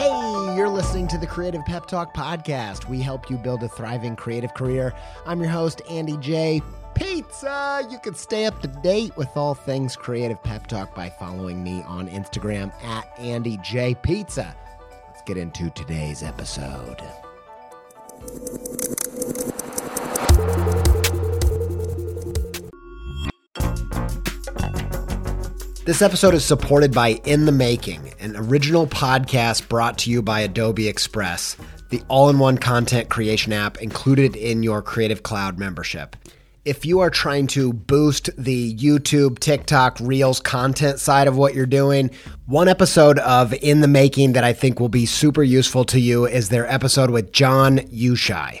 Hey, you're listening to the Creative Pep Talk podcast. We help you build a thriving creative career. I'm your host, Andy J. Pizza. You can stay up to date with all things Creative Pep Talk by following me on Instagram at Andy J. Pizza. Let's get into today's episode. This episode is supported by In the Making, an original podcast brought to you by Adobe Express, the all in one content creation app included in your Creative Cloud membership. If you are trying to boost the YouTube, TikTok, Reels content side of what you're doing, one episode of In the Making that I think will be super useful to you is their episode with John Ushai.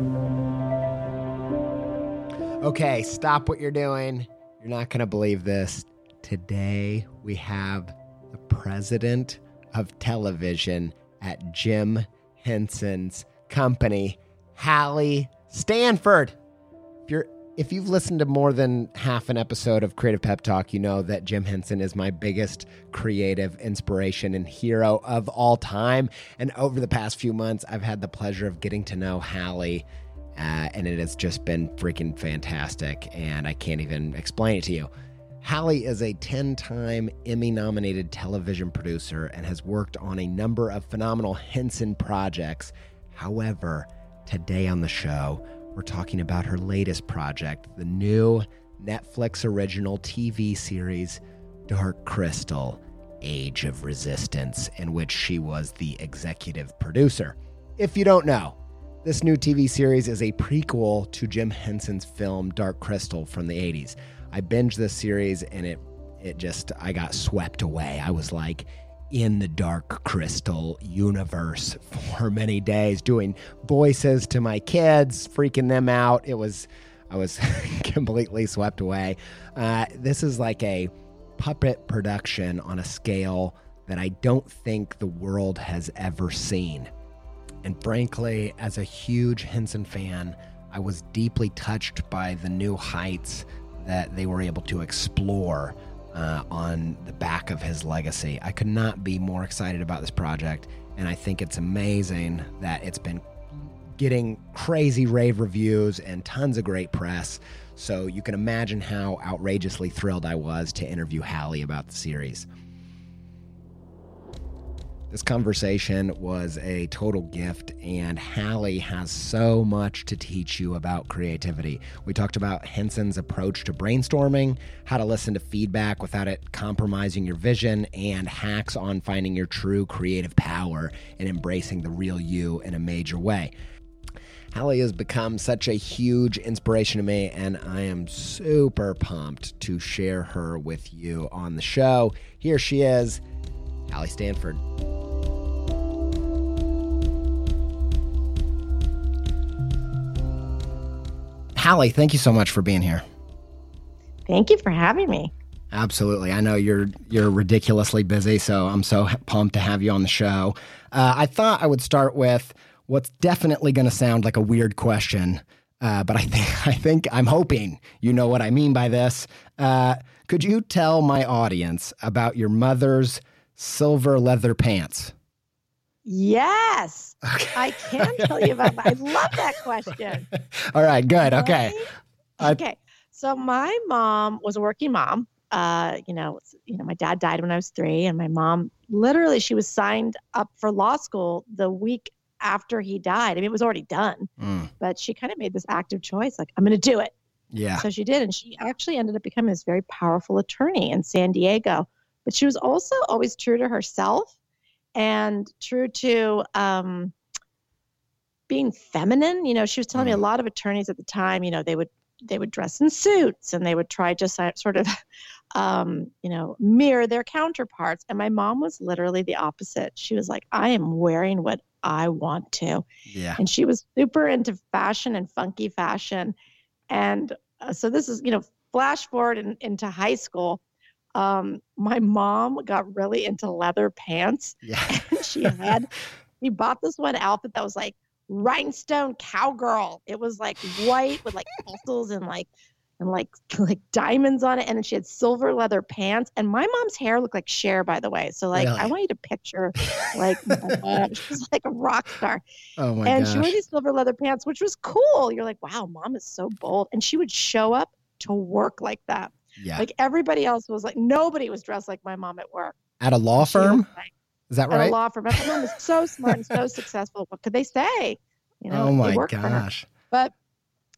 Okay, stop what you're doing. You're not going to believe this. Today, we have the president of television at Jim Henson's company, Halle Stanford. If you're if you've listened to more than half an episode of Creative Pep Talk, you know that Jim Henson is my biggest creative inspiration and hero of all time. And over the past few months, I've had the pleasure of getting to know Hallie uh, and it has just been freaking fantastic. And I can't even explain it to you. Halle is a 10 time Emmy nominated television producer and has worked on a number of phenomenal Henson projects. However, today on the show, we're talking about her latest project, the new Netflix original TV series, Dark Crystal Age of Resistance, in which she was the executive producer. If you don't know, this new TV series is a prequel to Jim Henson's film Dark Crystal from the 80s. I binged this series and it it just I got swept away. I was like in the Dark Crystal universe for many days doing voices to my kids, freaking them out. It was I was completely swept away. Uh, this is like a puppet production on a scale that I don't think the world has ever seen. And frankly, as a huge Henson fan, I was deeply touched by the new heights that they were able to explore uh, on the back of his legacy. I could not be more excited about this project, and I think it's amazing that it's been getting crazy rave reviews and tons of great press. So you can imagine how outrageously thrilled I was to interview Halle about the series. This conversation was a total gift, and Halle has so much to teach you about creativity. We talked about Henson's approach to brainstorming, how to listen to feedback without it compromising your vision, and hacks on finding your true creative power and embracing the real you in a major way. Halle has become such a huge inspiration to me, and I am super pumped to share her with you on the show. Here she is, Halle Stanford. Halle, thank you so much for being here. Thank you for having me. Absolutely. I know you're you're ridiculously busy, so I'm so pumped to have you on the show. Uh, I thought I would start with what's definitely going to sound like a weird question, uh, but I think I think I'm hoping you know what I mean by this. Uh, could you tell my audience about your mother's silver leather pants? Yes, okay. I can tell you about. I love that question. All right, good. Okay. Right? Okay. So my mom was a working mom. Uh, you know, you know, my dad died when I was three, and my mom literally she was signed up for law school the week after he died. I mean, it was already done, mm. but she kind of made this active choice, like I'm going to do it. Yeah. So she did, and she actually ended up becoming this very powerful attorney in San Diego. But she was also always true to herself and true to um, being feminine. You know, she was telling me a lot of attorneys at the time, you know, they would they would dress in suits and they would try to sort of um, you know mirror their counterparts. And my mom was literally the opposite. She was like i am wearing what i want to. Yeah. And she was super into fashion and funky fashion. And uh, so this is you know flash forward in, into high school um, my mom got really into leather pants. Yeah. And she had, she bought this one outfit that was like rhinestone cowgirl. It was like white with like tassels and like, and like like diamonds on it, and then she had silver leather pants. And my mom's hair looked like Cher, by the way. So like, really? I want you to picture, like, she was like a rock star. Oh my And gosh. she wore these silver leather pants, which was cool. You're like, wow, mom is so bold. And she would show up to work like that. Yeah. Like everybody else was like, nobody was dressed like my mom at work. At a law firm? Like, Is that right? At a law firm. My mom is so smart and so successful. What could they say? You know, oh my gosh. But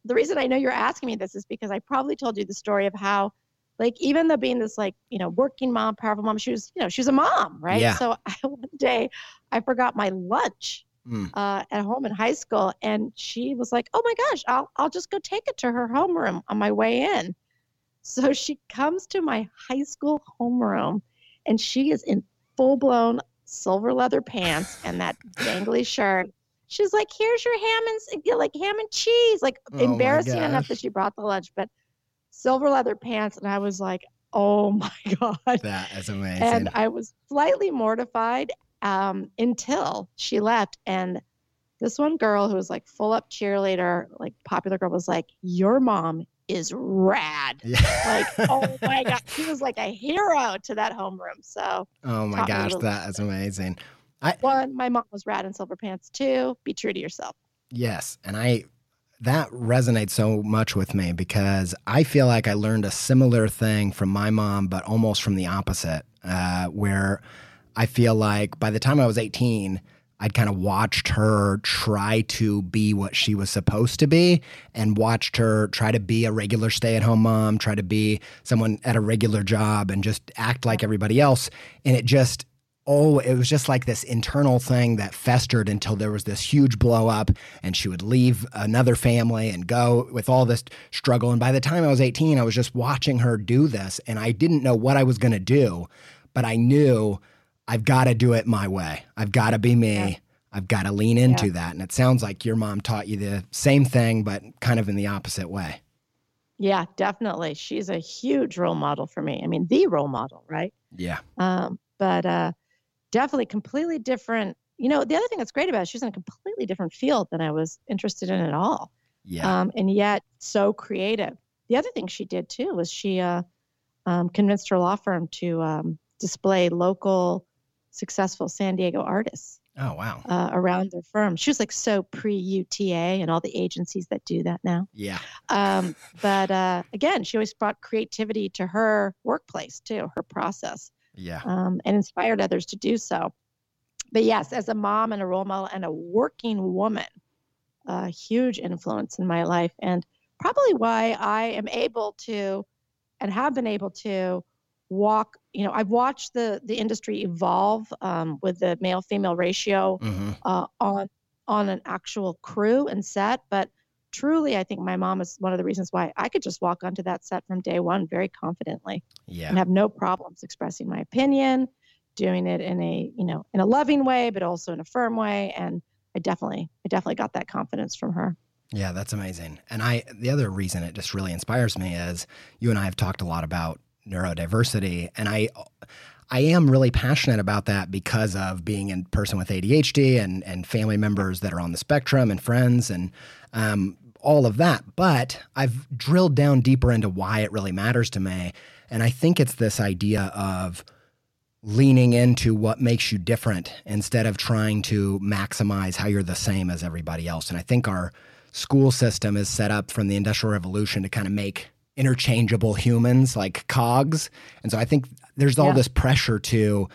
the reason I know you're asking me this is because I probably told you the story of how, like, even though being this like, you know, working mom, powerful mom, she was, you know, she was a mom, right? Yeah. So I, one day I forgot my lunch mm. uh, at home in high school, and she was like, "Oh my gosh, I'll I'll just go take it to her homeroom on my way in." So she comes to my high school homeroom and she is in full blown silver leather pants and that dangly shirt. She's like, here's your ham and like ham and cheese. Like oh embarrassing enough that she brought the lunch, but silver leather pants. And I was like, oh my God. That is amazing. And I was slightly mortified um, until she left. And this one girl who was like full up cheerleader, like popular girl was like, Your mom is rad. Yeah. Like, oh my God. He was like a hero to that homeroom. So, oh my gosh, that is amazing. I, One, my mom was rad in silver pants. Two, be true to yourself. Yes. And I, that resonates so much with me because I feel like I learned a similar thing from my mom, but almost from the opposite, uh, where I feel like by the time I was 18, I'd kind of watched her try to be what she was supposed to be and watched her try to be a regular stay at home mom, try to be someone at a regular job and just act like everybody else. And it just, oh, it was just like this internal thing that festered until there was this huge blow up and she would leave another family and go with all this struggle. And by the time I was 18, I was just watching her do this and I didn't know what I was going to do, but I knew I've got to do it my way. I've got to be me. Yeah. I've got to lean into yeah. that. And it sounds like your mom taught you the same thing, but kind of in the opposite way. Yeah, definitely. She's a huge role model for me. I mean, the role model, right? Yeah. Um, but uh, definitely completely different. You know, the other thing that's great about it, she's in a completely different field than I was interested in at all. Yeah. Um, and yet so creative. The other thing she did too was she uh, um, convinced her law firm to um, display local successful San Diego artists. Oh wow! Uh, around their firm, she was like so pre UTA and all the agencies that do that now. Yeah. Um, but uh, again, she always brought creativity to her workplace too, her process. Yeah. Um, and inspired others to do so. But yes, as a mom and a role model and a working woman, a huge influence in my life, and probably why I am able to, and have been able to, walk you know i've watched the the industry evolve um, with the male female ratio mm-hmm. uh, on on an actual crew and set but truly i think my mom is one of the reasons why i could just walk onto that set from day one very confidently yeah. and have no problems expressing my opinion doing it in a you know in a loving way but also in a firm way and i definitely i definitely got that confidence from her Yeah, that's amazing. And I the other reason it just really inspires me is you and I have talked a lot about neurodiversity and I I am really passionate about that because of being a person with ADHD and and family members that are on the spectrum and friends and um, all of that. But I've drilled down deeper into why it really matters to me, and I think it's this idea of leaning into what makes you different instead of trying to maximize how you're the same as everybody else. And I think our school system is set up from the Industrial Revolution to kind of make interchangeable humans like cogs. And so I think there's all yeah. this pressure to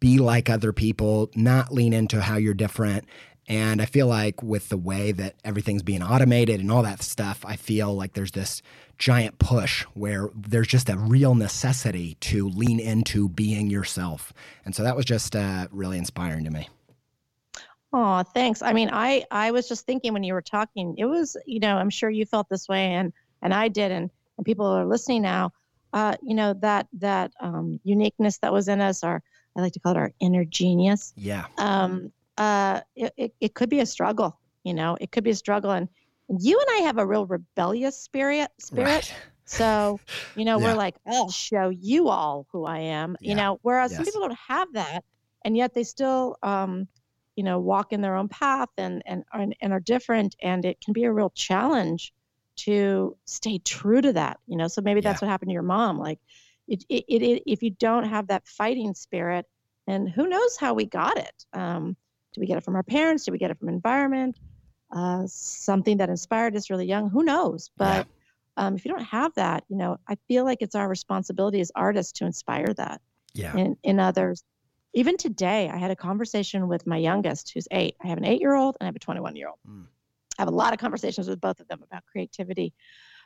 be like other people, not lean into how you're different. And I feel like with the way that everything's being automated and all that stuff, I feel like there's this giant push where there's just a real necessity to lean into being yourself. And so that was just uh, really inspiring to me. Oh, thanks. I mean, I I was just thinking when you were talking, it was, you know, I'm sure you felt this way and and I did and and people are listening now. Uh, you know, that that um, uniqueness that was in us, our I like to call it our inner genius. Yeah. Um, uh, it, it, it could be a struggle, you know, it could be a struggle. And you and I have a real rebellious spirit spirit. Right. So, you know, yeah. we're like, I'll show you all who I am, yeah. you know, whereas yes. some people don't have that and yet they still um, you know, walk in their own path and and and are different and it can be a real challenge to stay true to that, you know. So maybe that's what happened to your mom. Like it, it, it, if you don't have that fighting spirit, and who knows how we got it? Um, do we get it from our parents? Do we get it from environment? Uh, something that inspired us really young? Who knows? But yeah. um, if you don't have that, you know, I feel like it's our responsibility as artists to inspire that yeah. in, in others. Even today, I had a conversation with my youngest, who's eight. I have an eight year old and I have a 21 year old. Mm. I have a lot of conversations with both of them about creativity.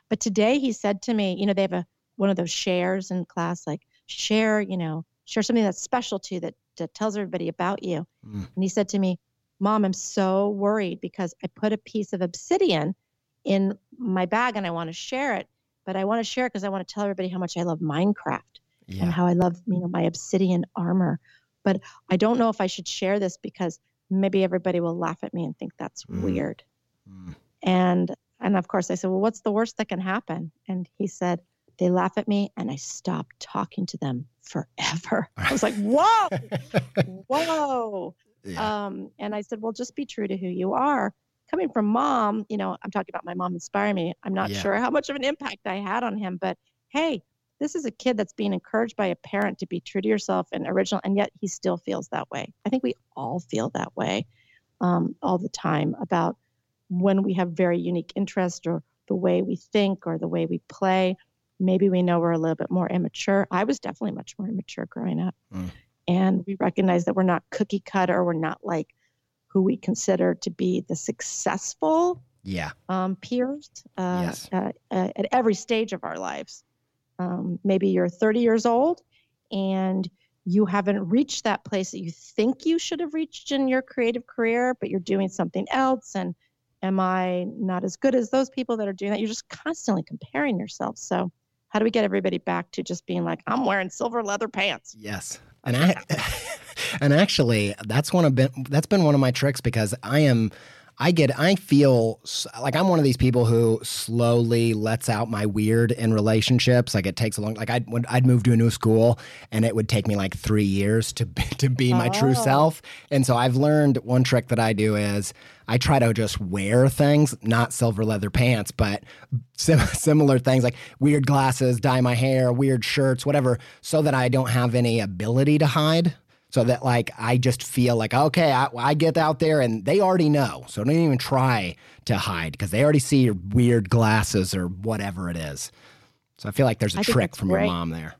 But today he said to me, you know, they have a one of those shares in class, like share, you know, share something that's special to you that, that tells everybody about you. Mm. And he said to me, Mom, I'm so worried because I put a piece of obsidian in my bag and I want to share it, but I want to share it because I want to tell everybody how much I love Minecraft yeah. and how I love, you know, my obsidian armor. But I don't know if I should share this because maybe everybody will laugh at me and think that's mm. weird. Mm. And and of course I said, "Well, what's the worst that can happen?" And he said, "They laugh at me and I stop talking to them forever." I was like, "Whoa. Whoa." Yeah. Um, and I said, "Well, just be true to who you are." Coming from mom, you know, I'm talking about my mom inspiring me. I'm not yeah. sure how much of an impact I had on him, but hey, this is a kid that's being encouraged by a parent to be true to yourself and original, and yet he still feels that way. I think we all feel that way um, all the time about when we have very unique interests or the way we think or the way we play. Maybe we know we're a little bit more immature. I was definitely much more immature growing up. Mm. And we recognize that we're not cookie cutter, we're not like who we consider to be the successful yeah. um, peers uh, yes. uh, uh, at every stage of our lives. Um, maybe you're 30 years old and you haven't reached that place that you think you should have reached in your creative career, but you're doing something else. And am I not as good as those people that are doing that? You're just constantly comparing yourself. So, how do we get everybody back to just being like, I'm wearing silver leather pants? Yes. And I, and actually, that's one of been that's been one of my tricks because I am I get, I feel like I'm one of these people who slowly lets out my weird in relationships. Like it takes a long, like I'd, I'd move to a new school and it would take me like three years to, to be my oh. true self. And so I've learned one trick that I do is I try to just wear things, not silver leather pants, but sim- similar things like weird glasses, dye my hair, weird shirts, whatever, so that I don't have any ability to hide so that like I just feel like okay, I, I, get out there and they already know, so don't even try to hide because they already see your weird glasses or whatever it is. So I feel like there's a I trick from great. your mom there.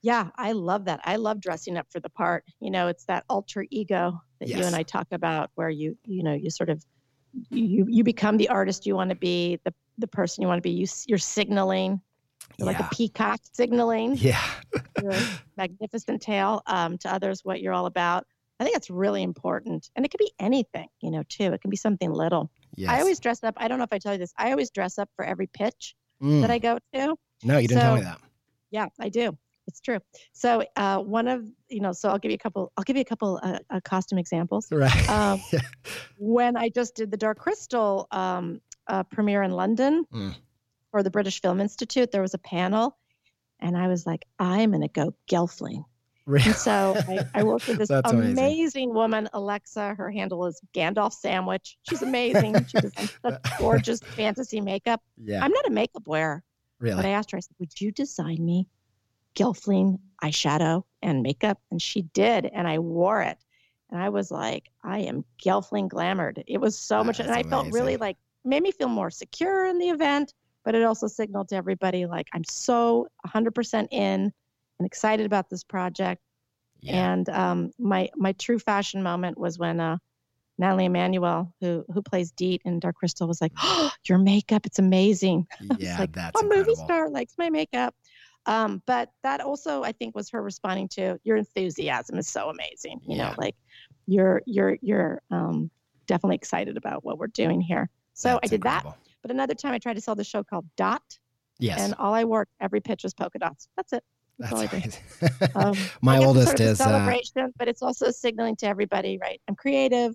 Yeah, I love that. I love dressing up for the part. You know, it's that alter ego that yes. you and I talk about, where you you know you sort of you you become the artist you want to be, the the person you want to be. You you're signaling yeah. like a peacock signaling. Yeah. Magnificent tail um, to others what you're all about. I think that's really important. And it could be anything you know too. It can be something little. Yes. i always dress up i don't know if i tell you this i always dress up for every pitch mm. that i go to. No you didn't so, tell me that. Yeah i do. It's true. So uh, one of you know so i'll give you a couple i'll give you a couple uh, uh costume examples. Right. Um, yeah. when i just did the dark crystal um, uh, premiere in London Mm. For the British Film Institute. There was a panel, and I was like, I'm going to go Gelfling. And so I, I worked with this amazing. amazing. woman, Alexa. Her handle is Gandalf Sandwich. She's amazing. She designs such gorgeous fantasy makeup. yeah, I'm not a makeup wearer, but. I asked her, I said, Would you design me Gelfling eyeshadow and makeup? And she did. And I wore it. And I was like, I am Gelfling glamored. It was so That much. is And I felt really like, made me feel more secure in the event, but it also signaled to everybody, like, I'm so 100% in and excited about this project. Yeah. And um, my my true fashion moment was when uh, Nathalie Emmanuel, who who plays Deet in Dark Crystal, was like, oh, "Your makeup, it's amazing." yeah, like, that's a movie star likes my makeup. Um, but that also, I think, was her responding to your enthusiasm is so amazing. You Yeah. know, like you're you're you're um, definitely excited about what we're doing here. So I That's did that. But another time, I tried to sell the show called Dot, Yes, and all I wore every pitch was polka dots. That's it. That's, all I did. Um, My I oldest sort of a is uh, celebration, but it's also signaling to everybody, right? I'm creative.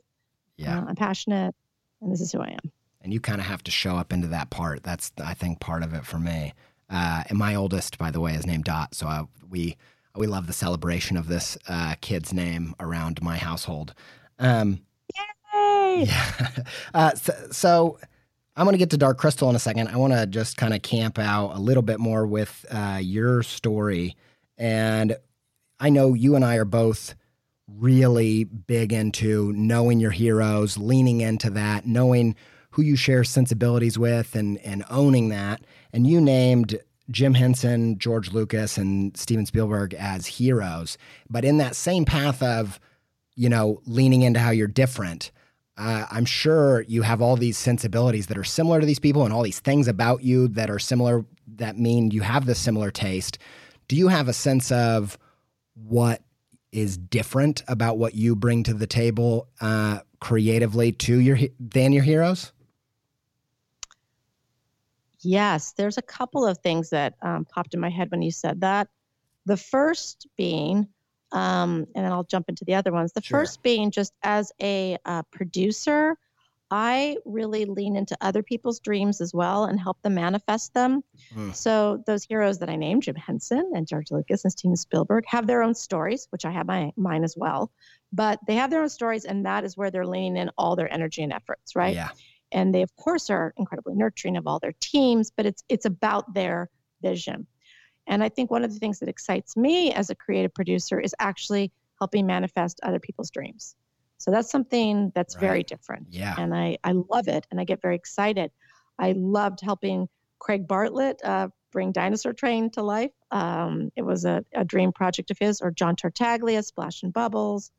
yeah. uh, I'm passionate, and this is who I am. and you kind of have to show up into that part. That's I think part of it for me. Uh, and my oldest, by the way, is named Dot, so I, we we love the celebration of this uh, kid's name around my household. Um, Yay! yeah. Uh, so, so I'm going to get to Dark Crystal in a second. I want to just kind of camp out a little bit more with uh, your story, and I know you and I are both really big into knowing your heroes, leaning into that, knowing who you share sensibilities with, and and owning that. And you named Jim Henson, George Lucas, and Steven Spielberg as heroes, but in that same path of you know leaning into how you're different. Uh, I'm sure you have all these sensibilities that are similar to these people, and all these things about you that are similar that mean you have this similar taste. Do you have a sense of what is different about what you bring to the table uh, creatively to your than your heroes? Yes, there's a couple of things that um, popped in my head when you said that. The first being, um, and then I'll jump into the other ones. The Sure. first being just as a uh, producer, I really lean into other people's dreams as well and help them manifest them. Mm. So those heroes that I named, Jim Henson and George Lucas and Steven Spielberg, have their own stories, which I have my mine as well. But they have their own stories, and that is where they're leaning in all their energy and efforts, right? Yeah. and they of course are incredibly nurturing of all their teams but it's it's about their vision and i think one of the things that excites me as a creative producer is actually helping manifest other people's dreams so that's something that's very different Yeah. and i i love it and i get very excited i loved helping craig bartlett uh, bring dinosaur train to life um, it was a, a dream project of his or john tartaglia splash and bubbles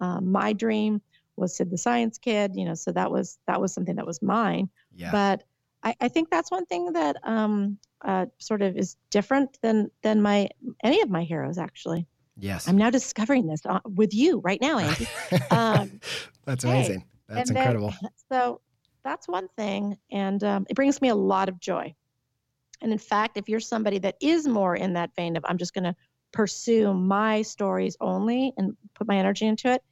um, my dream was Sid the Science Kid, you know, so that was that was something that was mine. Yeah. But I, I think that's one thing that um, uh, sort of is different than than my any of my heroes. Actually, yes. I'm now discovering this uh, with you right now, Andy. um, That's hey, amazing. That's and then- incredible. so that's one thing, and um, it brings me a lot of joy. And in fact, if you're somebody that is more in that vein of I'm just going to pursue my stories only and put my energy into it,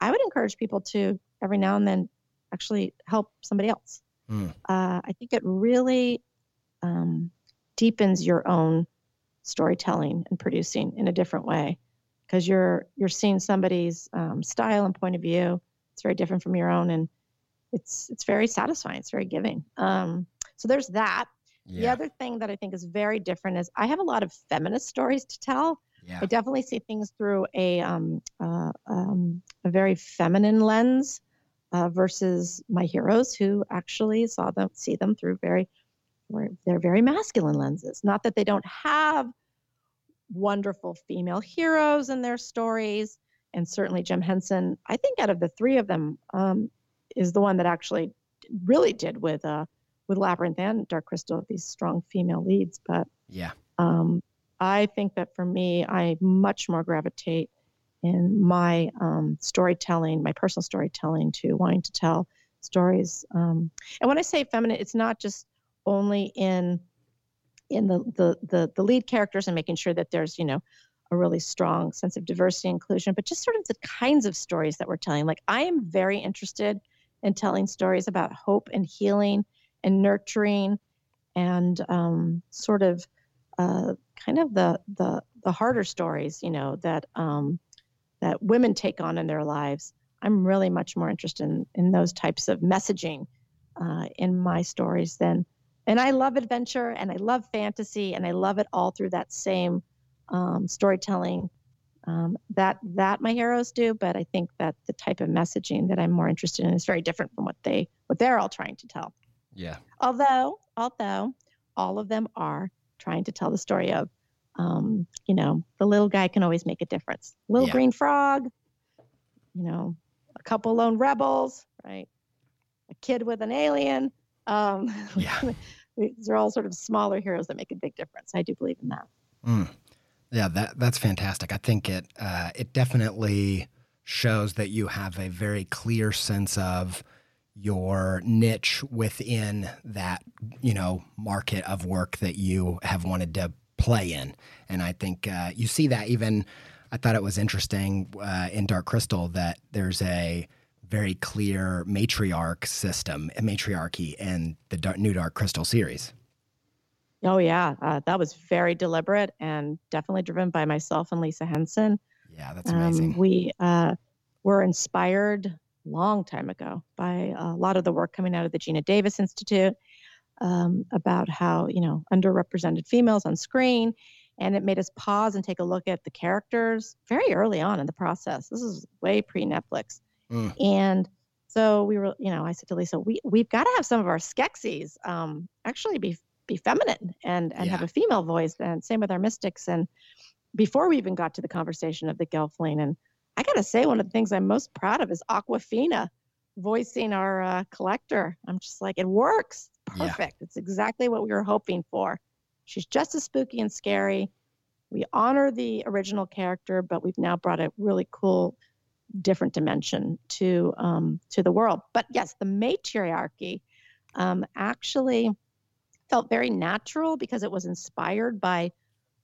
I would encourage people to every now and then actually help somebody else. Hmm. Uh, I think it really um, deepens your own storytelling and producing in a different way because you're you're seeing somebody's um, style and point of view. It's very different from your own, and it's it's very satisfying. It's very giving. Um, so there's that. The other thing that I think is very different is I have a lot of feminist stories to tell. Yeah. I definitely see things through a um, uh, um, a very feminine lens uh, versus my heroes who actually saw them see them through very they're very masculine lenses. Not that they don't have wonderful female heroes in their stories, and certainly Jim Henson. I think out of the three of them, um, is the one that actually really did with uh, with Labyrinth and Dark Crystal these strong female leads. But Yeah. um, I think that for me, I much more gravitate in my um, storytelling, my personal storytelling, to wanting to tell stories. Um, and when I say feminine, it's not just only in in the, the the the lead characters and making sure that there's you know a really strong sense of diversity and inclusion, but just sort of the kinds of stories that we're telling. Like I am very interested in telling stories about hope and healing and nurturing and um, sort of uh, kind of the the the harder stories, you know, that um, that women take on in their lives. I'm really much more interested in, in those types of messaging uh, in my stories than. And I love adventure and I love fantasy and I love it all through that same um, storytelling um, that that my heroes do. But I think that the type of messaging that I'm more interested in is very different from what they what they're all trying to tell. Yeah. Although although all of them are trying to tell the story of um, you know, the little guy can always make a difference. Little yeah. green frog, you know, a couple lone rebels, right? A kid with an alien. Um, yeah. these are all sort of smaller heroes that make a big difference. I do believe in that. Mm. Yeah, that that's fantastic. I think it uh, it definitely shows that you have a very clear sense of your niche within that you know market of work that you have wanted to play in. And I think uh, you see that even. I thought it was interesting uh, in Dark Crystal that there's a very clear matriarch system, a matriarchy in the dark, new Dark Crystal series. Oh yeah, uh, that was very deliberate and definitely driven by myself and Lisa Henson. Yeah, that's amazing. Um, we uh, were inspired long time ago by a lot of the work coming out of the Geena Davis Institute um, about how you know underrepresented females on screen and it made us pause and take a look at the characters very early on in the process this is way pre netflix mm. and so we were you know i said to lisa we, we've got to have some of our skeksis um, actually be be feminine and and yeah. have a female voice and same with our mystics and before we even got to the conversation of the gelfling and i gotta say one of the things i'm most proud of is Awkwafina voicing our uh, collector i'm just like it works perfect. Yeah. It's exactly what we were hoping for. She's just as spooky and scary. We honor the original character, but we've now brought a really cool, different dimension to um, to the world. But yes, the matriarchy um, actually felt very natural because it was inspired by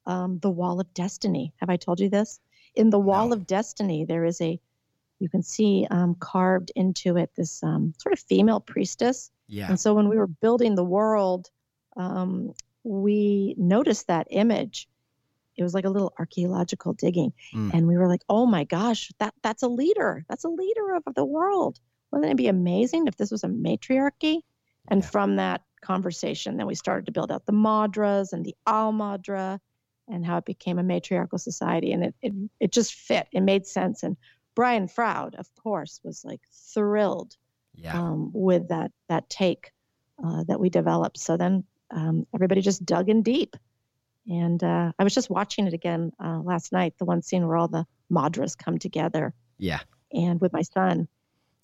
um, the Wall of Destiny. Have I told you this? In the Wall no. of Destiny, there is a you can see um, carved into it this um, sort of female priestess yeah. And so when we were building the world, um, we noticed that image. It was like a little archaeological digging, mm. and we were like, "Oh my gosh, that that's a leader. That's a leader of the world. Wouldn't it be amazing if this was a matriarchy?" And yeah. from that conversation, then we started to build out the maudras and the all-maudra, and how it became a matriarchal society, and it it it just fit. It made sense. And Brian Froud, of course, was like thrilled yeah. um, with that that take uh, that we developed. So then um, everybody just dug in deep. And uh, I was just watching it again uh, last night, the one scene where all the Maudras come together. Yeah. And with my son.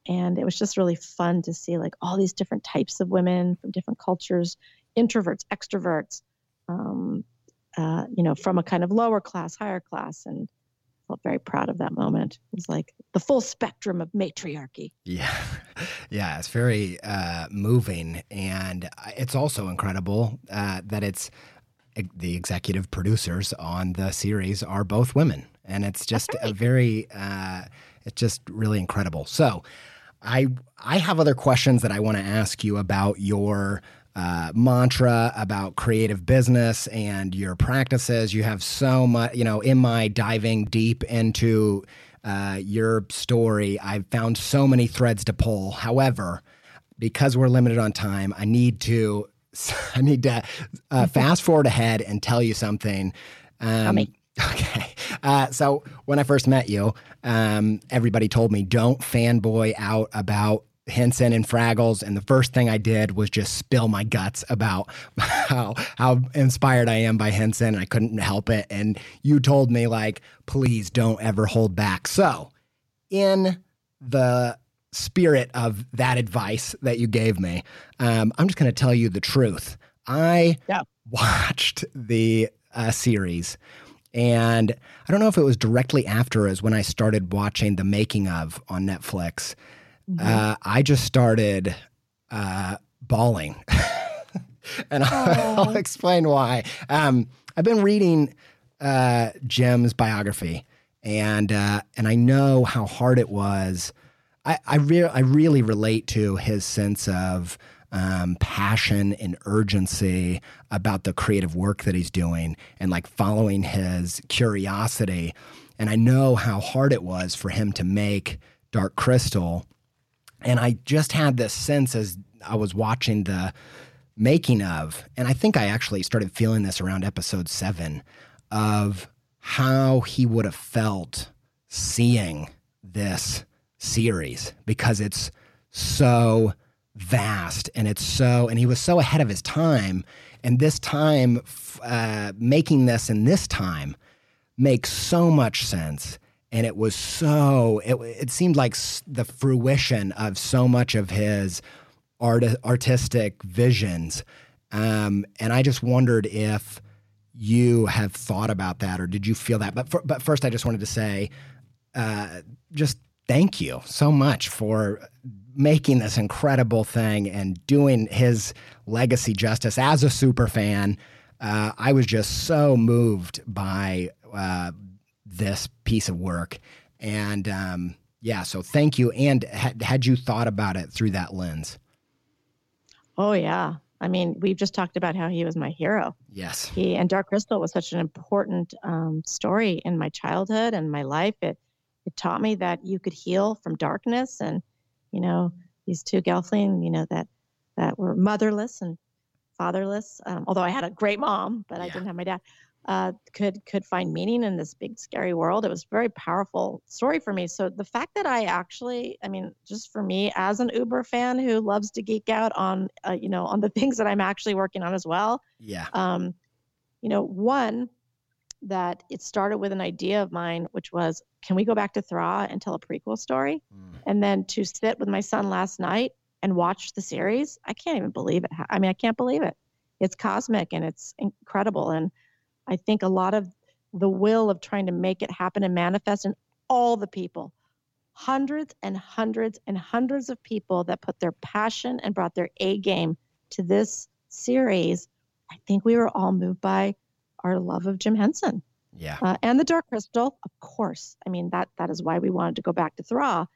And it was just really fun to see like all these different types of women from different cultures, introverts, extroverts, um, uh, you know, from a kind of lower class, higher class. And felt very proud of that moment. It was like the full spectrum of matriarchy. Yeah. Yeah. It's very uh, moving. And it's also incredible uh, that it's the executive producers on the series are both women. And it's just right. a very, uh, it's just really incredible. So, I I have other questions that I want to ask you about your uh, mantra about creative business and your practices. You have so much, you know, in my diving deep into uh, your story, I've found so many threads to pull. However, because we're limited on time, I need to I need to uh, fast forward ahead and tell you something. Um, Okay. Uh, so when I first met you, um, everybody told me don't fanboy out about Henson and Fraggles, and the first thing I did was just spill my guts about how how inspired I am by Henson. I couldn't help it, and you told me like, please don't ever hold back. So, in the spirit of that advice that you gave me, um, I'm just going to tell you the truth. I yeah. watched the uh, series. And I don't know if it was directly after as when I started watching the making of on Netflix. Mm-hmm. Uh, I just started uh, bawling. and I'll, I'll, explain why. Um, I've been reading uh, Jim's biography, and uh, and I know how hard it was. I I, re- I really relate to his sense of um, passion and urgency about the creative work that he's doing and like following his curiosity. And I know how hard it was for him to make Dark Crystal. And I just had this sense as I was watching the making of, and I think I actually started feeling this around episode seven of how he would have felt seeing this series because it's so vast and it's so and he was so ahead of his time. And this time uh, making this in this time makes so much sense and it was so it, it seemed like the fruition of so much of his art, artistic visions um, and i just wondered if you have thought about that or did you feel that but for, but first i just wanted to say uh, just thank you so much for making this incredible thing and doing his legacy justice as a super fan. Uh, I was just so moved by uh, this piece of work. And um, yeah, so thank you. And had, had you thought about it through that lens? Oh, yeah. I mean, we've just talked about how he was my hero. Yes. He and Dark Crystal was such an important um, story in my childhood and my life. It it taught me that you could heal from darkness and you know these two gelfling you know that that were motherless and fatherless um, although i had a great mom but yeah. i didn't have my dad uh, could could find meaning in this big scary world it was a very powerful story for me so the fact that i actually i mean just for me as an uber fan who loves to geek out on uh, you know on the things that i'm actually working on as well yeah um you know one that it started with an idea of mine, which was, can we go back to Thra and tell a prequel story? Mm. And then to sit with my son last night and watch the series, I can't even believe it. I mean, I can't believe it. It's cosmic and it's incredible. And I think a lot of the will of trying to make it happen and manifest in all the people, hundreds and hundreds and hundreds of people that put their passion and brought their A game to this series. I think we were all moved by our love of Jim Henson. Yeah. Uh, and the Dark Crystal, of course. I mean, that that is why we wanted to go back to Thra,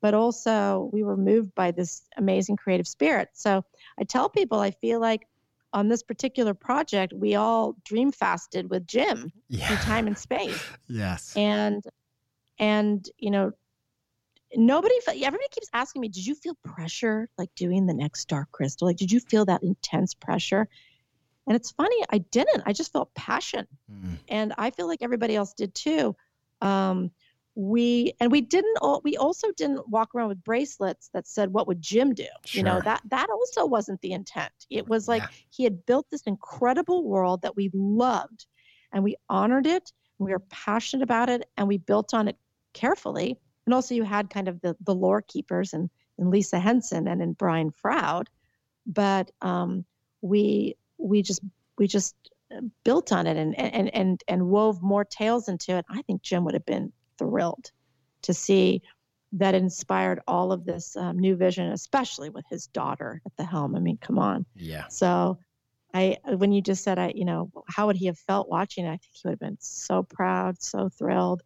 but also we were moved by this amazing creative spirit. So I tell people I feel like on this particular project, we all dream fasted with Jim yeah. through time and space. yes. And and you know, nobody everybody keeps asking me, did you feel pressure like doing the next Dark Crystal? Like, did you feel that intense pressure? And it's funny, I didn't. I just felt passion. Mm. And I feel like everybody else did too. Um, we and we didn't all, we also didn't walk around with bracelets that said what would jim do sure. you know that that also wasn't the intent it was like yeah. he had built this incredible world that we loved and we honored it we were passionate about it and we built on it carefully and also you had kind of the the lore keepers and in lisa henson and in brian froud but um, we we just we just uh, built on it and and and and wove more tales into it. I think Jim would have been thrilled to see that inspired all of this um, new vision, especially with his daughter at the helm. I mean, come on. Yeah. So, I when you just said I, you know, how would he have felt watching it? I think he would have been so proud, so thrilled.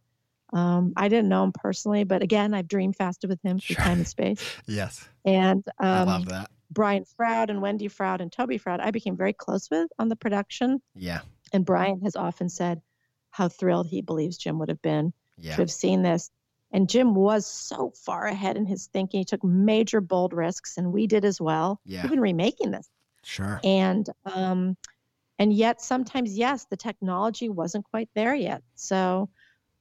Um, I didn't know him personally, but again, I've dream fasted with him through sure. time and space. yes. And um, I love that. Brian Froud and Wendy Froud and Toby Froud, I became very close with on the production. Yeah. And Brian has often said how thrilled he believes Jim would have been yeah. to have seen this. And Jim was so far ahead in his thinking. He took major bold risks, and we did as well. Yeah. Even remaking this. Sure. And um, and yet sometimes, yes, the technology wasn't quite there yet. So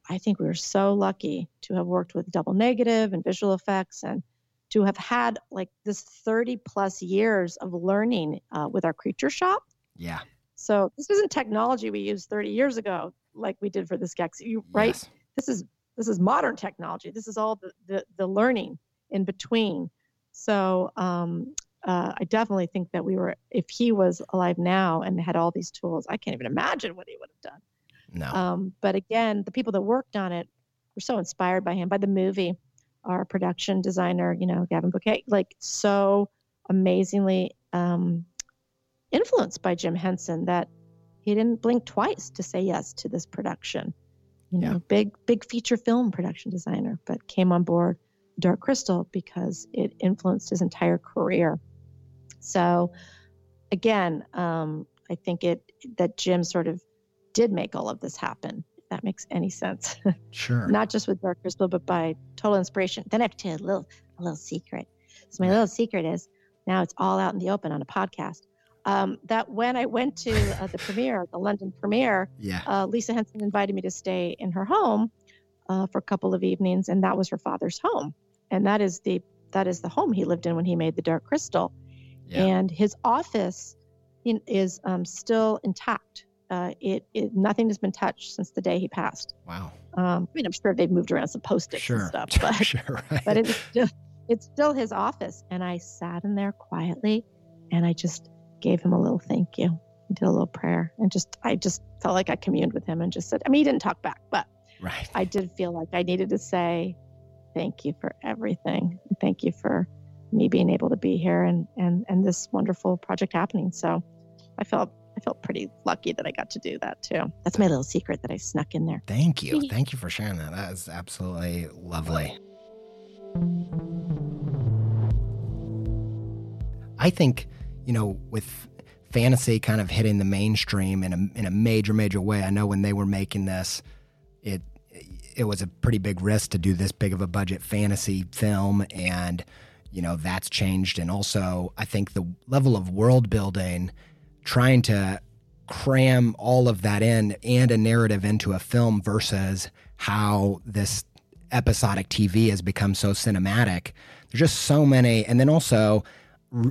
I think we were so lucky to have worked with double negative and visual effects and to have had like this 30 plus years of learning uh, with our creature shop. Yeah. So this isn't technology we used 30 years ago, like we did for the Gex, right? Yes. This is this is modern technology. This is all the the, the learning in between. So um, uh, I definitely think that we were, if he was alive now and had all these tools, I can't even imagine what he would have done. No. Um, but again, the people that worked on it were so inspired by him, by the movie our production designer, you know, Gavin Bocquet, like so amazingly um, influenced by Jim Henson that he didn't blink twice to say yes to this production. You know, yeah. big, big feature film production designer, but came on board Dark Crystal because it influenced his entire career. So, again, um, I think it that Jim sort of did make all of this happen. If that makes any sense. Sure. Not just with Dark Crystal, but by total inspiration. Then I have to tell you a little a little secret. So my little secret is now it's all out in the open on a podcast. Um, that when I went to uh, the premiere, the London premiere, yeah. uh, Lisa Henson invited me to stay in her home uh, for a couple of evenings, and that was her father's home, and that is the that is the home he lived in when he made the Dark Crystal, Yeah. and his office in, is um, still intact. Uh, it, it nothing has been touched since the day he passed. wow. Um, I mean, I'm sure they've moved around some post-its Sure. and stuff, but sure. Right. but it's still it's still his office. And I sat in there quietly, and I just gave him a little thank you, did a little prayer, and just I just felt like I communed with him and just said. I mean, he didn't talk back, but right. I did feel like I needed to say thank you for everything. Thank you for me being able to be here and and and this wonderful project happening. So I felt I felt pretty lucky that I got to do that too. That's my little secret that I snuck in there. Thank you. Thank you for sharing that. That is absolutely lovely. I think, you know, with fantasy kind of hitting the mainstream in a in a major major way. I know when they were making this, it it was a pretty big risk to do this big of a budget fantasy film and you know that's changed and also I think the level of world building trying to cram all of that in and a narrative into a film versus how this episodic TV has become so cinematic. There's just so many, and then also,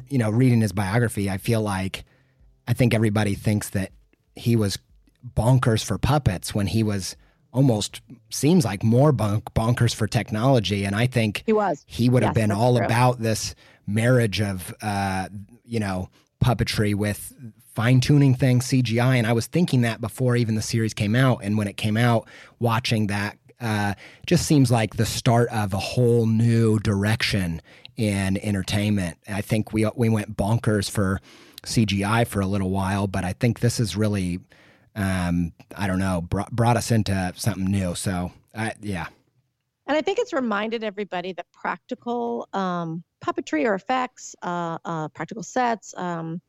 you know, reading his biography, I feel like I think everybody thinks that he was bonkers for puppets when he was almost seems like more bonk, bonkers for technology, and I think He was. he would have been all true. about this marriage of uh, you know puppetry with fine tuning things CGI and I was thinking that before even the series came out and when it came out watching that uh, just seems like the start of a whole new direction in entertainment I think we we went bonkers for CGI for a little while but I think this is really um, I don't know brought, brought us into something new so uh, yeah And I think it's reminded everybody that practical um, puppetry or effects, uh, uh, practical sets, um,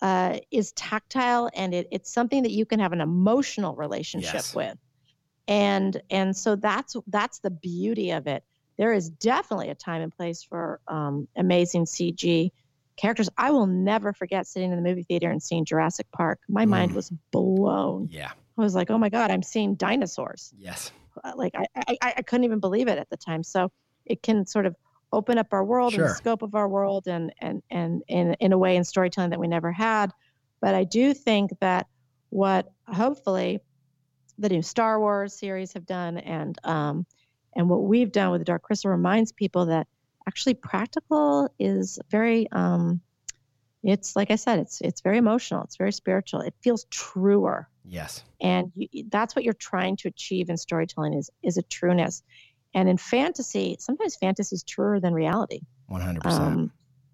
uh, is tactile and it, it's something that you can have an emotional relationship Yes. with. And and so that's that's the beauty of it. There is definitely a time and place for um, amazing CG characters. I will never forget sitting in the movie theater and seeing Jurassic Park. My mind Mm. was blown. yeah I was like, oh my god, I'm seeing dinosaurs yes uh, like I, I I couldn't even believe it at the time. So it can sort of open up our world and Sure. the scope of our world and and and in in a way in storytelling that we never had. But I do think that what hopefully the new Star Wars series have done and um and what we've done with the Dark Crystal reminds people that actually practical is very um it's like I said, it's it's very emotional, it's very spiritual. It feels truer. Yes. And you, that's what you're trying to achieve in storytelling is is a trueness. And in fantasy sometimes fantasy is truer than reality. 100% um,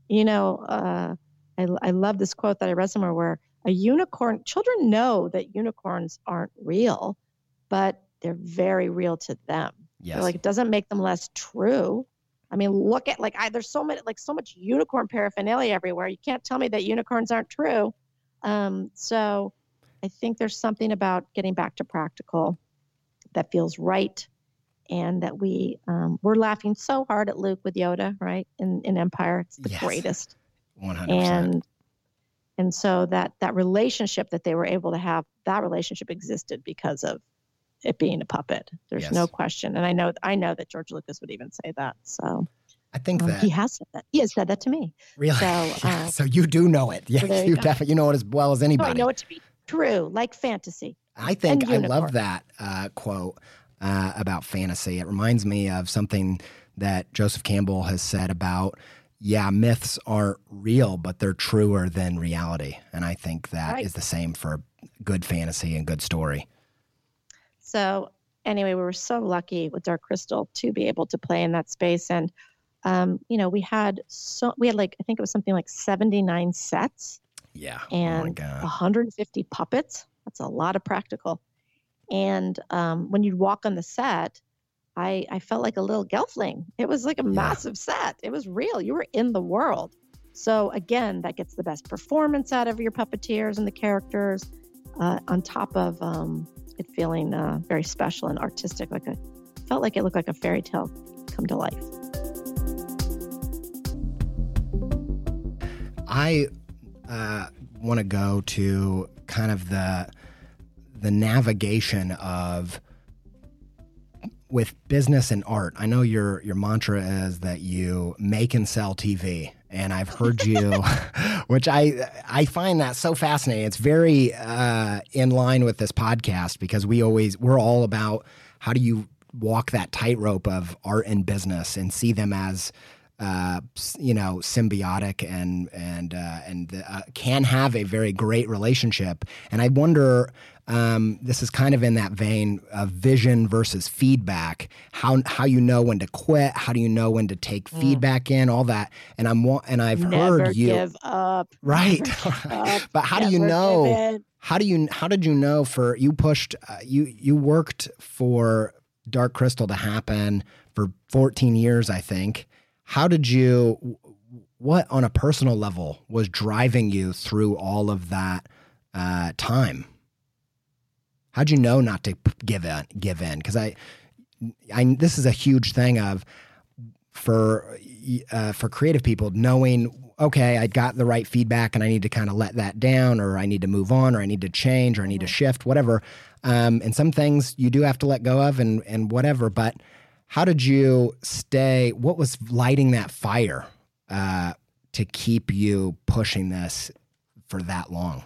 you know uh, I, I love this quote that i read somewhere where a unicorn children know that unicorns aren't real but they're very real to them yes. They're like it doesn't make them less true. I mean look at like I, there's so many like so much unicorn paraphernalia everywhere. You can't tell me that unicorns aren't true. Um, so i think there's something about getting back to practical that feels right and that we um, we're laughing so hard at luke with yoda right in, in empire. It's the Yes. greatest. 100%. and and so that that relationship that they were able to have that relationship existed because of it being a puppet there's no question and i know i know that george lucas would even say that so I think um, that he has said that he has said that to me really, so, yeah, uh, so you do know it. Yeah, there you, definitely you know it as well as so anybody. i know it to be true like fantasy I think I love that uh, quote uh, about fantasy. It reminds me of something that Joseph Campbell has said about, yeah, myths aren't real, but they're truer than reality. And I think that is Right. the same for good fantasy and good story. So anyway, we were so lucky with Dark Crystal to be able to play in that space, and um, you know, we had so we had like I think it was something like seventy nine sets Yeah. oh and God. 150 puppets. That's a lot of practical. And um, when you'd walk on the set, I I felt like a little gelfling. It was like a Yeah. massive set. It was real. You were in the world. So again, that gets the best performance out of your puppeteers and the characters, uh, on top of um, it feeling uh, very special and artistic, like a felt like it looked like a fairy tale come to life. I uh, want to go to kind of the the navigation of with business and art. I know your your mantra is that you make and sell TV, and I've heard you, which I I find that so fascinating. It's very uh, in line with this podcast because we always we're all about how do you walk that tightrope of art and business and see them as uh, you know, symbiotic and and uh, and uh, can have a very great relationship. And I wonder, um, this is kind of in that vein of vision versus feedback. How how you know when to quit? How do you know when to take mm. feedback in? All that. And I'm and I've Never heard you give up. Right. Up. but how do you know? How do you how did you know for you pushed uh, you you worked for Dark Crystal to happen for 14 years, I think how did you what on a personal level was driving you through all of that uh, time how'd you know not to give in give in because I, I this is a huge thing of for uh, for creative people knowing okay i got the right feedback and i need to kind of let that down or i need to move on or i need to change or i need to shift whatever um, and some things you do have to let go of and and whatever but how did you stay? What was lighting that fire uh, to keep you pushing this for that long?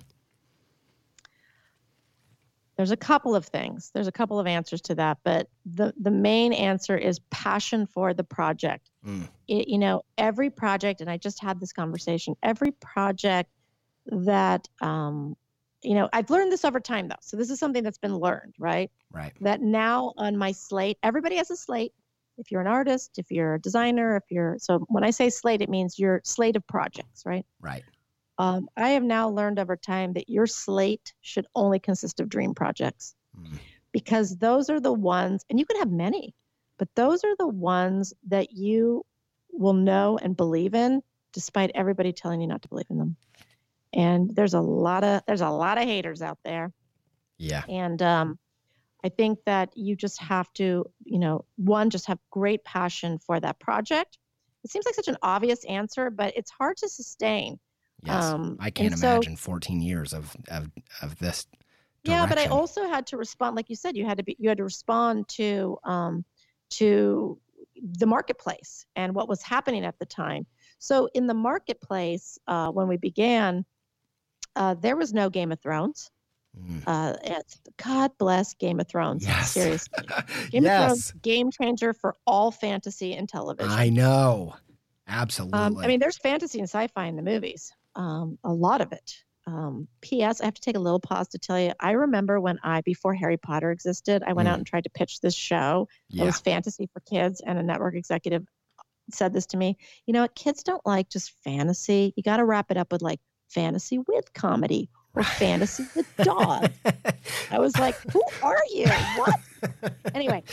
There's a couple of things. There's a couple of answers to that, but the the main answer is passion for the project. Mm. It, you know, every project, and I just had this conversation. Every project that um, you know, I've learned this over time though. So this is something that's been learned, right? Right. That now on my slate, everybody has a slate. If you're an artist, if you're a designer, if you're so when I say slate, it means your slate of projects, right? Right. Um, I have now learned over time that your slate should only consist of dream projects mm. because those are the ones, and you can have many, but those are the ones that you will know and believe in despite everybody telling you not to believe in them. And there's a lot of there's a lot of haters out there. Yeah. And um i think that you just have to you know one just have great passion for that project. It seems like such an obvious answer but it's hard to sustain yes um, i can't imagine so, 14 years of of of this direction. yeah but i also had to respond like you said you had to be you had to respond to um to the marketplace and what was happening at the time so in the marketplace uh, when we began uh, there was no Game of Thrones. Mm. Uh, God bless Game of Thrones. Yes. Seriously, Game yes. of Thrones game changer for all fantasy and television. I know, absolutely. Um, I mean, there's fantasy and sci-fi in the movies. Um, a lot of it. Um, P.S. I have to take a little pause to tell you. I remember when I, before Harry Potter existed, I went mm. out and tried to pitch this show. Yeah. It was fantasy for kids, and a network executive said this to me. You know what? Kids don't like just fantasy. You got to wrap it up with like fantasy with comedy or fantasy with dog. I was like, who are you? What? Anyway.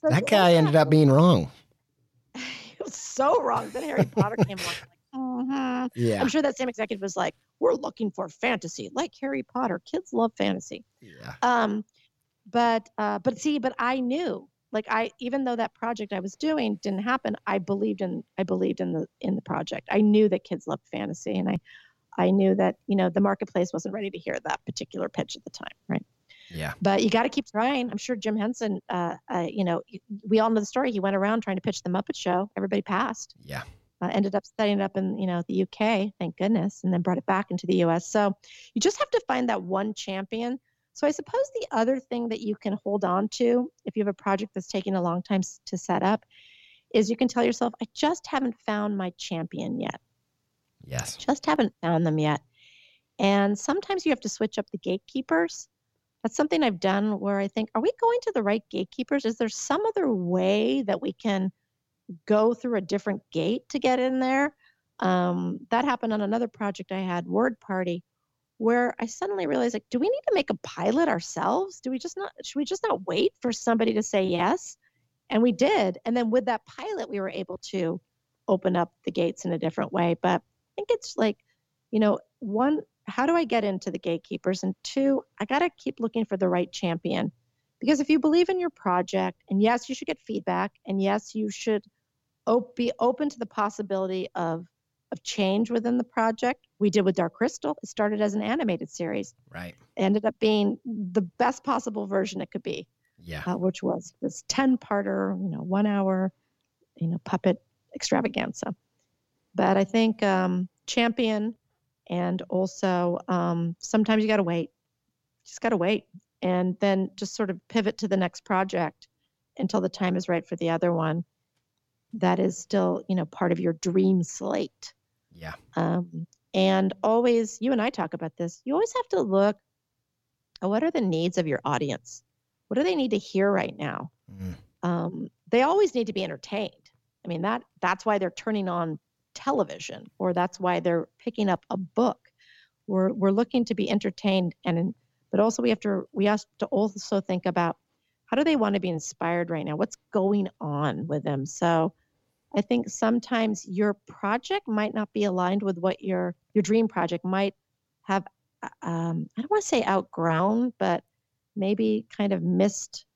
So that guy ended up being wrong. he was so wrong. Then Harry Potter came along. Mm-hmm. Yeah. I'm sure that same executive was like, we're looking for fantasy, like Harry Potter. Kids love fantasy. Yeah. Um, but uh, but see, but I knew like i even though that project i was doing didn't happen i believed in i believed in the in the project i knew that kids loved fantasy and i I knew that, you know, the marketplace wasn't ready to hear that particular pitch at the time, right? Yeah. But you got to keep trying. I'm sure Jim Henson, uh, uh, you know, we all know the story. He went around trying to pitch the Muppet Show. Everybody passed. Yeah. Uh, ended up setting it up in, you know, the UK, thank goodness, and then brought it back into the US. So you just have to find that one champion. So I suppose the other thing that you can hold on to if you have a project that's taking a long time to set up is you can tell yourself, I just haven't found my champion yet. Yes. Just haven't found them yet. And sometimes you have to switch up the gatekeepers. That's something I've done where I think, are we going to the right gatekeepers? Is there some other way that we can go through a different gate to get in there? Um, that happened on another project I had, Word Party, where I suddenly realized, like, do we need to make a pilot ourselves? Do we just not, should we just not wait for somebody to say yes? And we did. And then with that pilot, we were able to open up the gates in a different way. But I think it's like, you know, one, how do I get into the gatekeepers? And two, I got to keep looking for the right champion. Because if you believe in your project, and yes, you should get feedback, and yes, you should op- be open to the possibility of of change within the project. We did with Dark Crystal. It started as an animated series. Right. ended up being the best possible version it could be, Yeah. uh, which was this 10 parter, you know, one hour, you know, puppet extravaganza. But I think um, champion and also um, sometimes you got to wait. Just got to wait and then just sort of pivot to the next project until the time is right for the other one. That is still, you know, part of your dream slate. Yeah. Um, and always, you and I talk about this, you always have to look at what are the needs of your audience? What do they need to hear right now? Mm. Um, they always need to be entertained. I mean, that that's why they're turning on television or that's why they're picking up a book. We're, we're looking to be entertained and but also we have to we have to also think about how do they want to be inspired right now? What's going on with them? So I think sometimes your project might not be aligned with what your your dream project might have. uh, Um, I don't want to say outgrown, but maybe kind of missed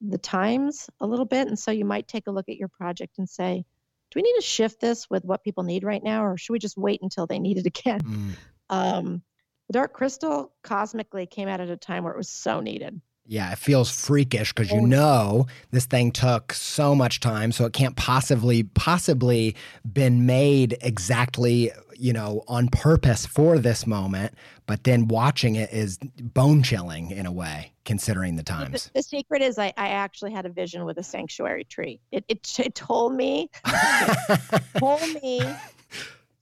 the times a little bit, and so you might take a look at your project and say, "Do we need to shift this with what people need right now, or should we just wait until they need it again?" Mm. Um, the Dark Crystal cosmically came out at a time where it was so needed. Yeah, it feels freakish because you Oh. know this thing took so much time, so it can't possibly possibly been made exactly, you know, on purpose for this moment. But then watching it is bone chilling in a way, considering the The, times. the secret is I, I actually had a vision with a sanctuary tree. It, it, it told me told me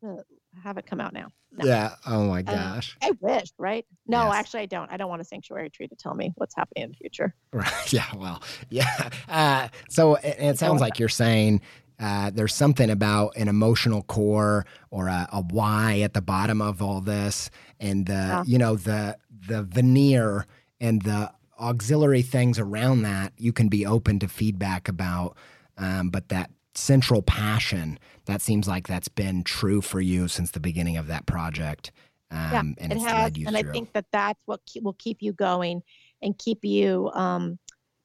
have it come out now. No. Yeah. Oh my gosh. I wish, right? No, Yes. actually, I don't. I don't want a sanctuary tree to tell me what's happening in the future. Right. Yeah. Well. Yeah. Uh, so it, it sounds like you're saying uh, there's something about an emotional core or a, a why at the bottom of all this, and the Yeah. you know the the veneer and the auxiliary things around that you can be open to feedback about, um, but that central passion that seems like that's been true for you since the beginning of that project. Um, and it it's has, led you and through. I think that that's what keep, will keep you going and keep you um,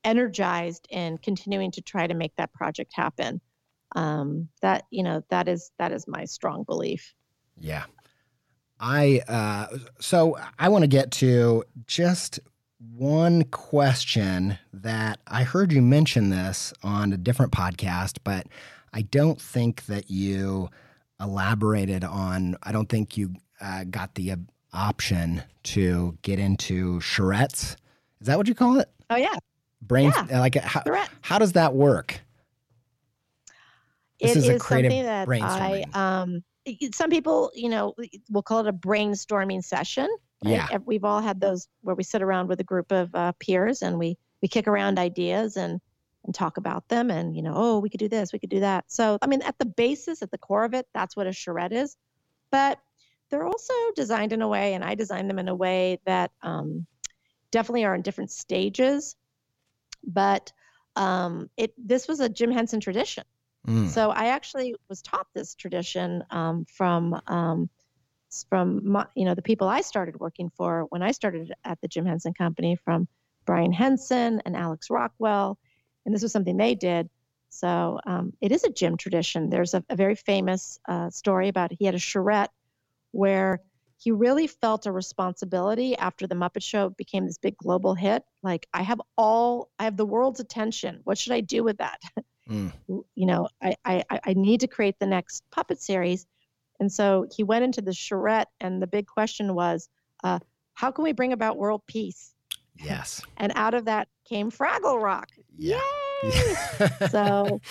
energized and continuing to try to make that project happen. Um, that you know that is that is my strong belief. Yeah. I uh so I want to get to just one question that I heard you mention this on a different podcast, but I don't think that you elaborated on I don't think you uh, got the uh, option to get into charrettes. Is that what you call it? Oh yeah, Brain Yeah. like how, how does that work? This It is is something that I um some people you know we'll call it a brainstorming session. Right? Yeah. We've all had those where we sit around with a group of uh, peers and we we kick around ideas and and talk about them and you know oh we could do this we could do that. So I mean at the basis at the core of it that's what a charrette is, but they're also designed in a way and I designed them in a way that um, definitely are in different stages, but um, it this was a Jim Henson tradition. Mm, So I actually was taught this tradition um, from um, from my, you know the people I started working for when I started at the Jim Henson Company, from Brian Henson and Alex Rockwell, and this was something they did. So um, it is a Jim tradition. There's a, a very famous uh, story about he had a charrette where he really felt a responsibility after the Muppet Show became this big global hit. Like I have all, I have the world's attention. What should I do with that? mm, you know, I, I- I need to create the next puppet series. And so he went into the charrette, and the big question was, uh, how can we bring about world peace? yes. And out of that came Fraggle Rock. Yeah. Yay! So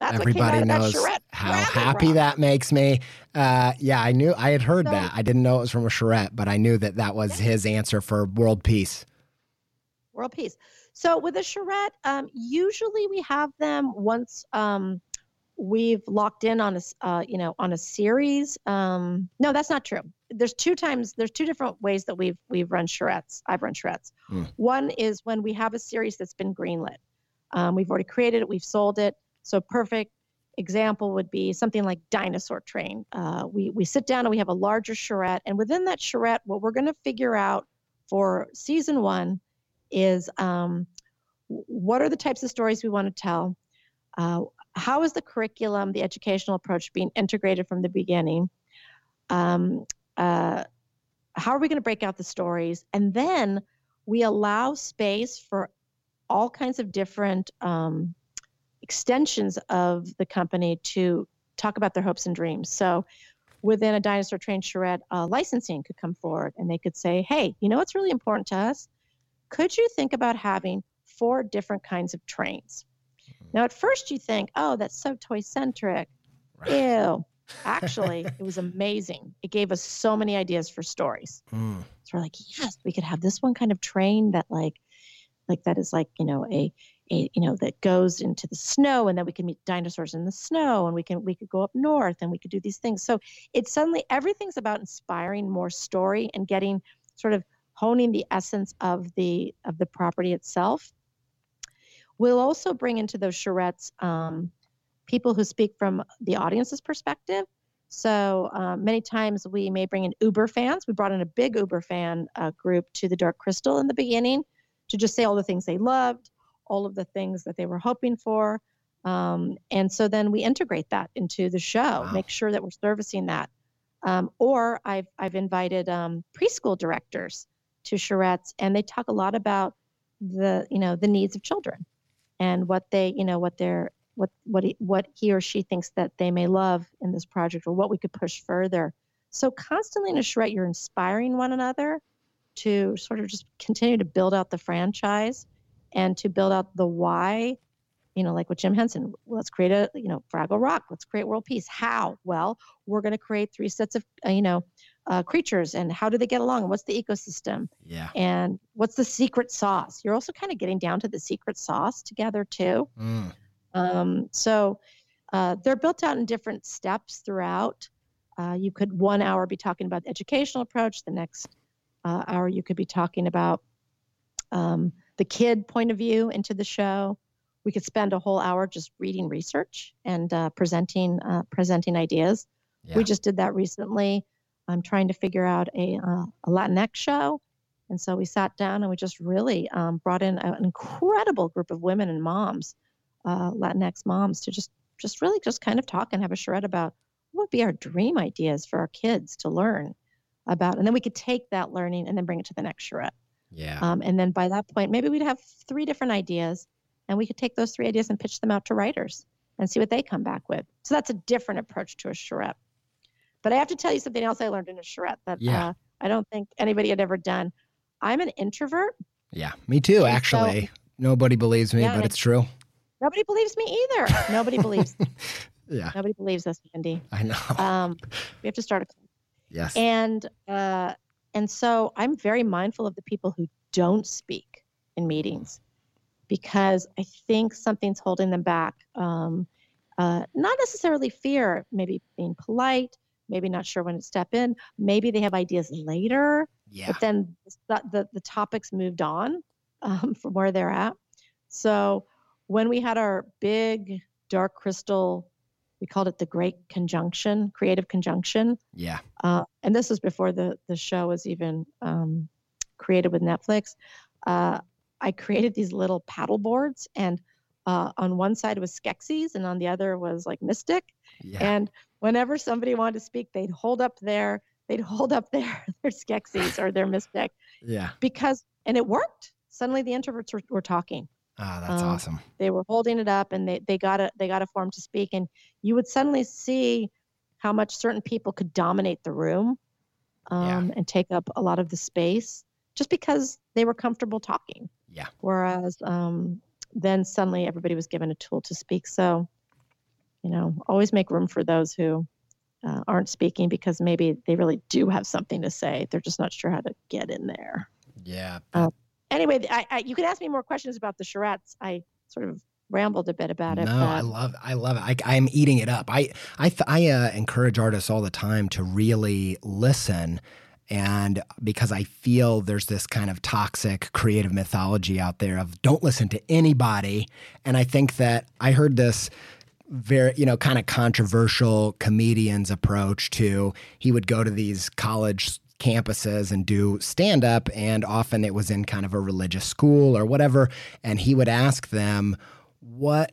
that's Everybody what came out knows charrette. how happy Rock. that makes me. Uh, yeah, I knew I had heard So- that. I didn't know it was from a charrette, but I knew that that was his answer for world peace. world peace. So with a charrette, um, usually we have them once um, we've locked in on a uh, you know on a series. Um, no, that's not true. There's two times. There's two different ways that we've we've run charrettes. I've run charrettes. Hmm. One is when we have a series that's been greenlit. Um, we've already created it. We've sold it. So perfect. example would be something like Dinosaur Train. Uh, we, we sit down and we have a larger charrette, and within that charrette, what we're going to figure out for season one is um, what are the types of stories we want to tell? Uh, how is the curriculum, the educational approach being integrated from the beginning? Um, uh, how are we going to break out the stories? And then we allow space for all kinds of different um, extensions of the company to talk about their hopes and dreams. So within a dinosaur trained charrette, uh, licensing could come forward and they could say, hey, you know what's really important to us? Could you think about having four different kinds of trains? Now, at first you think, oh, that's so toy centric. Right. Ew. Actually, it was amazing. It gave us so many ideas for stories. Mm. So we're like, yes, we could have this one kind of train that like like that is like, you know, a a, you know that goes into the snow and then we can meet dinosaurs in the snow and we can we could go up north and we could do these things so it's suddenly everything's about inspiring more story and getting sort of honing the essence of the of the property itself we'll also bring into those charrettes um, people who speak from the audience's perspective so uh, many times we may bring in uber fans we brought in a big uber fan uh, group to the dark crystal in the beginning to just say all the things they loved all of the things that they were hoping for. Um, and so then we integrate that into the show, wow. make sure that we're servicing that. Um, or I've, I've invited um, preschool directors to charrettes and they talk a lot about the, you know, the needs of children and what they, you know, what they're, what, what he, what he or she thinks that they may love in this project or what we could push further. So constantly in a charrette, you're inspiring one another to sort of just continue to build out the franchise and to build out the why you know like with jim henson let's create a you know fraggle rock let's create world peace how well we're going to create three sets of uh, you know uh, creatures and how do they get along what's the ecosystem yeah and what's the secret sauce you're also kind of getting down to the secret sauce together too mm. um, so uh, they're built out in different steps throughout uh, you could one hour be talking about the educational approach the next uh, hour you could be talking about um, the kid point of view into the show. We could spend a whole hour just reading research and uh, presenting uh, presenting ideas. Yeah. We just did that recently. I'm trying to figure out a, uh, a Latinx show, and so we sat down and we just really um, brought in an incredible group of women and moms, uh, Latinx moms, to just just really just kind of talk and have a charrette about what would be our dream ideas for our kids to learn about, and then we could take that learning and then bring it to the next charrette. Yeah. Um, and then by that point, maybe we'd have three different ideas, and we could take those three ideas and pitch them out to writers and see what they come back with. So that's a different approach to a charrette. But I have to tell you something else I learned in a charrette that yeah. uh, I don't think anybody had ever done. I'm an introvert. Yeah, me too, actually. So, Nobody believes me, yeah, but it's true. Nobody believes me either. Nobody believes. yeah. Nobody believes us, Andy. I know. Um, we have to start a club. Yes. And uh, and so I'm very mindful of the people who don't speak in meetings because I think something's holding them back. Um, uh, not necessarily fear, maybe being polite, maybe not sure when to step in, maybe they have ideas later, yeah. but then the, the, the topics moved on um, from where they're at. So when we had our big dark crystal we called it the Great Conjunction, Creative Conjunction. Yeah. Uh, and this was before the the show was even um, created with Netflix. Uh, I created these little paddle boards, and uh, on one side was Skeksis, and on the other was like Mystic. Yeah. And whenever somebody wanted to speak, they'd hold up their they'd hold up their their Skeksis or their Mystic. Yeah. Because and it worked. Suddenly the introverts were, were talking. Ah, oh, that's um, awesome. They were holding it up and they, they got a they got a form to speak and you would suddenly see how much certain people could dominate the room um, yeah. and take up a lot of the space just because they were comfortable talking. Yeah. Whereas um, then suddenly everybody was given a tool to speak. So, you know, always make room for those who uh, aren't speaking because maybe they really do have something to say. They're just not sure how to get in there. Yeah. Uh, anyway, I, I, you could ask me more questions about the charrettes. I sort of rambled a bit about it. No, I love, I love it. I, am eating it up. I, I, I uh, encourage artists all the time to really listen, and because I feel there's this kind of toxic creative mythology out there of don't listen to anybody, and I think that I heard this very, you know, kind of controversial comedian's approach to he would go to these college campuses and do stand up and often it was in kind of a religious school or whatever. And he would ask them what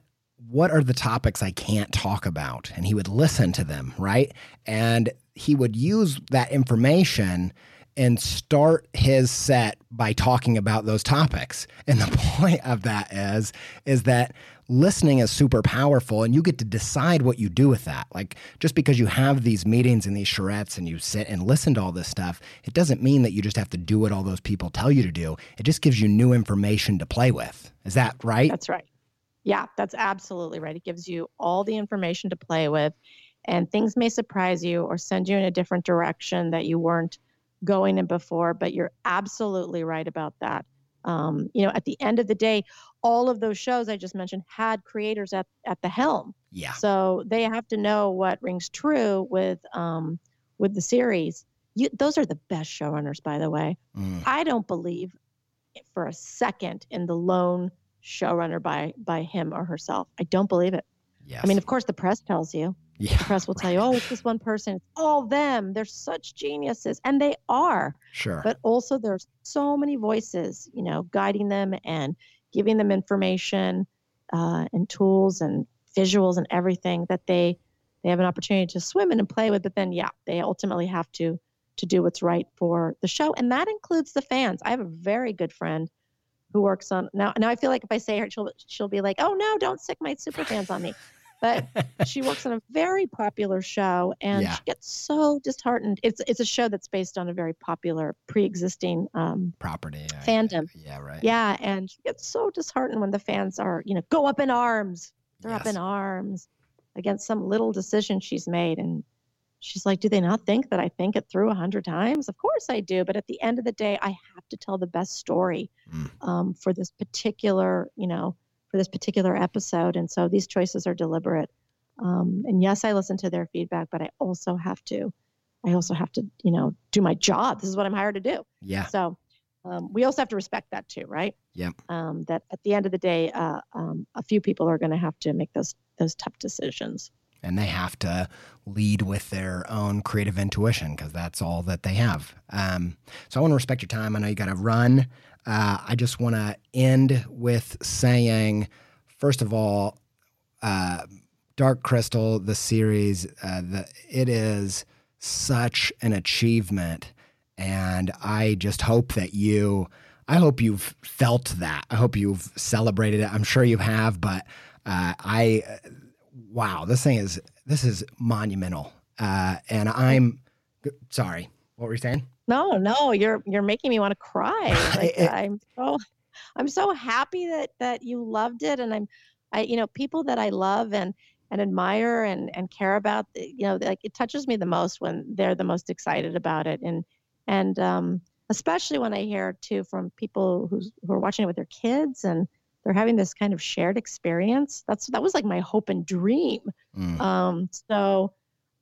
what are the topics I can't talk about? And he would listen to them, right? And he would use that information and start his set by talking about those topics. And the point of that is is that listening is super powerful and you get to decide what you do with that. Like just because you have these meetings and these charrettes and you sit and listen to all this stuff, it doesn't mean that you just have to do what all those people tell you to do. It just gives you new information to play with. Is that right? That's right. Yeah, that's absolutely right. It gives you all the information to play with and things may surprise you or send you in a different direction that you weren't going in before, but you're absolutely right about that. Um, you know, at the end of the day, all of those shows I just mentioned had creators at, at the helm. Yeah. So they have to know what rings true with um, with the series. You, those are the best showrunners, by the way. Mm. I don't believe for a second in the lone showrunner by by him or herself. I don't believe it. Yes. I mean, of course, the press tells you. Yeah, the press will right. tell you, oh, it's this one person. It's all them. They're such geniuses. And they are. Sure. But also, there's so many voices, you know, guiding them and giving them information uh, and tools and visuals and everything that they they have an opportunity to swim in and play with. But then, yeah, they ultimately have to to do what's right for the show, and that includes the fans. I have a very good friend who works on now. Now I feel like if I say her, she'll she'll be like, "Oh no, don't sick my super fans on me." But she works on a very popular show and yeah. she gets so disheartened. It's it's a show that's based on a very popular pre-existing um, property yeah, fandom. Yeah, right. Yeah, and she gets so disheartened when the fans are, you know, go up in arms. They're yes. up in arms against some little decision she's made and she's like, "Do they not think that I think it through a hundred times? Of course I do, but at the end of the day, I have to tell the best story mm. um, for this particular, you know, for this particular episode. And so these choices are deliberate. Um, and yes, I listen to their feedback, but I also have to, I also have to, you know, do my job. This is what I'm hired to do. Yeah. So um, we also have to respect that too, right? Yeah. Um, that at the end of the day, uh, um, a few people are going to have to make those those tough decisions. And they have to lead with their own creative intuition because that's all that they have. Um, so I want to respect your time. I know you got to run. Uh, I just want to end with saying, first of all, uh, Dark Crystal, the series, uh, the, it is such an achievement. And I just hope that you, I hope you've felt that. I hope you've celebrated it. I'm sure you have, but uh, I, wow, this thing is, this is monumental. Uh, and I'm sorry, what were you saying? No, no, you're you're making me want to cry. Like, I'm so I'm so happy that that you loved it, and I'm, I you know people that I love and and admire and and care about. Eh, you know, like it touches me the most when they're the most excited about it, and and um, especially when I hear too from people who's who are watching it with their kids and they're having this kind of shared experience. That's that was like my hope and dream. Mm. Um, so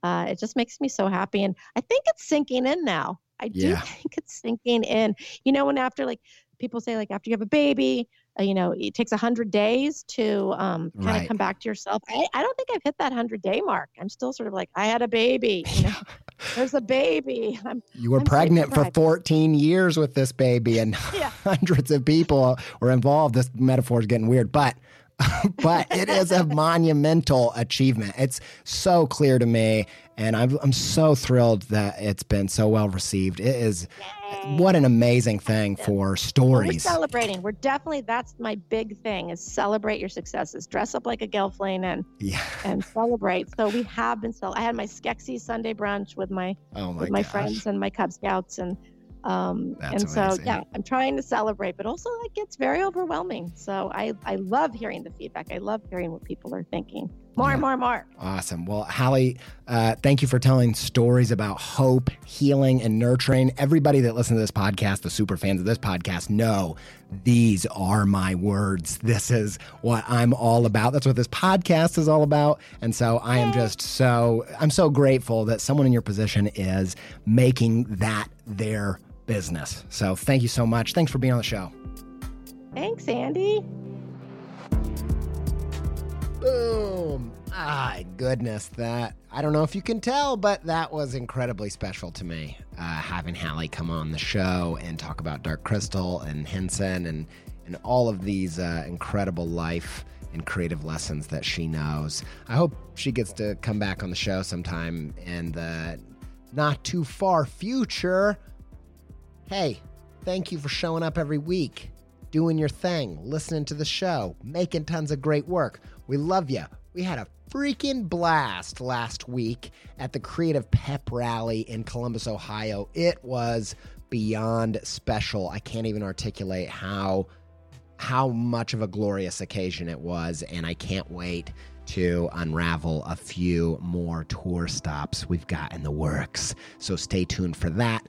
uh, it just makes me so happy, and I think it's sinking in now. I do yeah. think it's sinking in. You know, when after like people say like after you have a baby, uh, you know, it takes a hundred days to um, kind right. of come back to yourself. I, I don't think I've hit that hundred day mark. I'm still sort of like I had a baby. You know, there's a baby. I'm, you were I'm pregnant for 14 years with this baby, and yeah. hundreds of people were involved. This metaphor is getting weird, but but it is a monumental achievement. It's so clear to me, and I'm, I'm so thrilled that it's been so well received. It is Yay. what an amazing thing for stories. we're celebrating. We're definitely that's my big thing is celebrate your successes. Dress up like a Gelfling and yeah. and celebrate. So we have been so I had my Skeksis Sunday brunch with my, oh my with my friends and my Cub Scouts and um, and amazing. so, yeah, I'm trying to celebrate, but also it gets very overwhelming. So I, I love hearing the feedback. I love hearing what people are thinking. More, yeah. more, more. Awesome. Well, Halle, uh, thank you for telling stories about hope, healing, and nurturing. Everybody that listens to this podcast, the super fans of this podcast, know these are my words. This is what I'm all about. That's what this podcast is all about. And so I am just so, I'm so grateful that someone in your position is making that their business. So thank you so much. Thanks for being on the show. Thanks, Andy. Boom. My goodness, that I don't know if you can tell, but that was incredibly special to me. Uh, having Halle come on the show and talk about Dark Crystal and Henson and and all of these uh, incredible life and creative lessons that she knows. I hope she gets to come back on the show sometime in the not too far future. Hey, thank you for showing up every week, doing your thing, listening to the show, making tons of great work. We love you. We had a freaking blast last week at the Creative Pep Rally in Columbus, Ohio. It was beyond special. I can't even articulate how how much of a glorious occasion it was and I can't wait to unravel a few more tour stops we've got in the works. So stay tuned for that.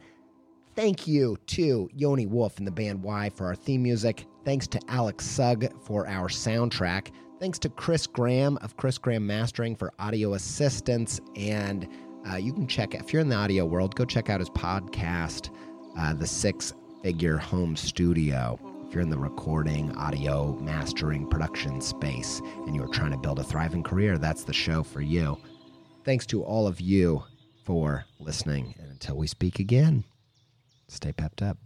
Thank you to Yoni Wolf and the band Y for our theme music. Thanks to Alex Sugg for our soundtrack. Thanks to Chris Graham of Chris Graham Mastering for audio assistance. And uh, you can check, if you're in the audio world, go check out his podcast, uh, The Six Figure Home Studio. If you're in the recording, audio, mastering, production space, and you're trying to build a thriving career, that's the show for you. Thanks to all of you for listening. And until we speak again, stay pepped up.